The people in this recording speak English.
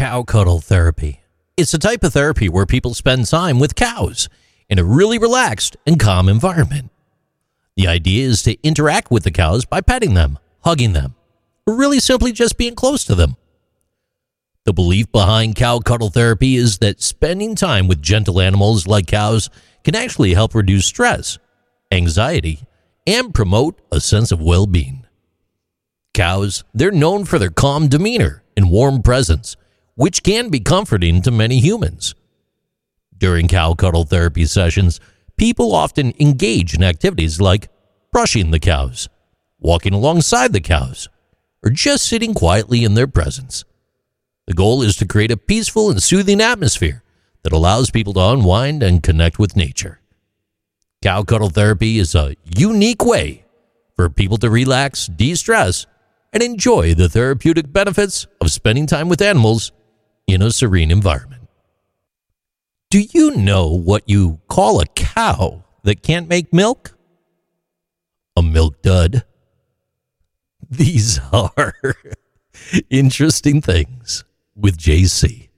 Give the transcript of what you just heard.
cow cuddle therapy. It's a type of therapy where people spend time with cows in a really relaxed and calm environment. The idea is to interact with the cows by petting them, hugging them, or really simply just being close to them. The belief behind cow cuddle therapy is that spending time with gentle animals like cows can actually help reduce stress, anxiety, and promote a sense of well being. Cows, they're known for their calm demeanor and warm presence, which can be comforting to many humans. During cow cuddle therapy sessions, people often engage in activities like brushing the cows, walking alongside the cows, or just sitting quietly in their presence. The goal is to create a peaceful and soothing atmosphere that allows people to unwind and connect with nature. Cow cuddle therapy is a unique way for people to relax, de stress, and enjoy the therapeutic benefits of spending time with animals in a serene environment. Do you know what you call a cow that can't make milk? A milk dud. These are interesting things with JC.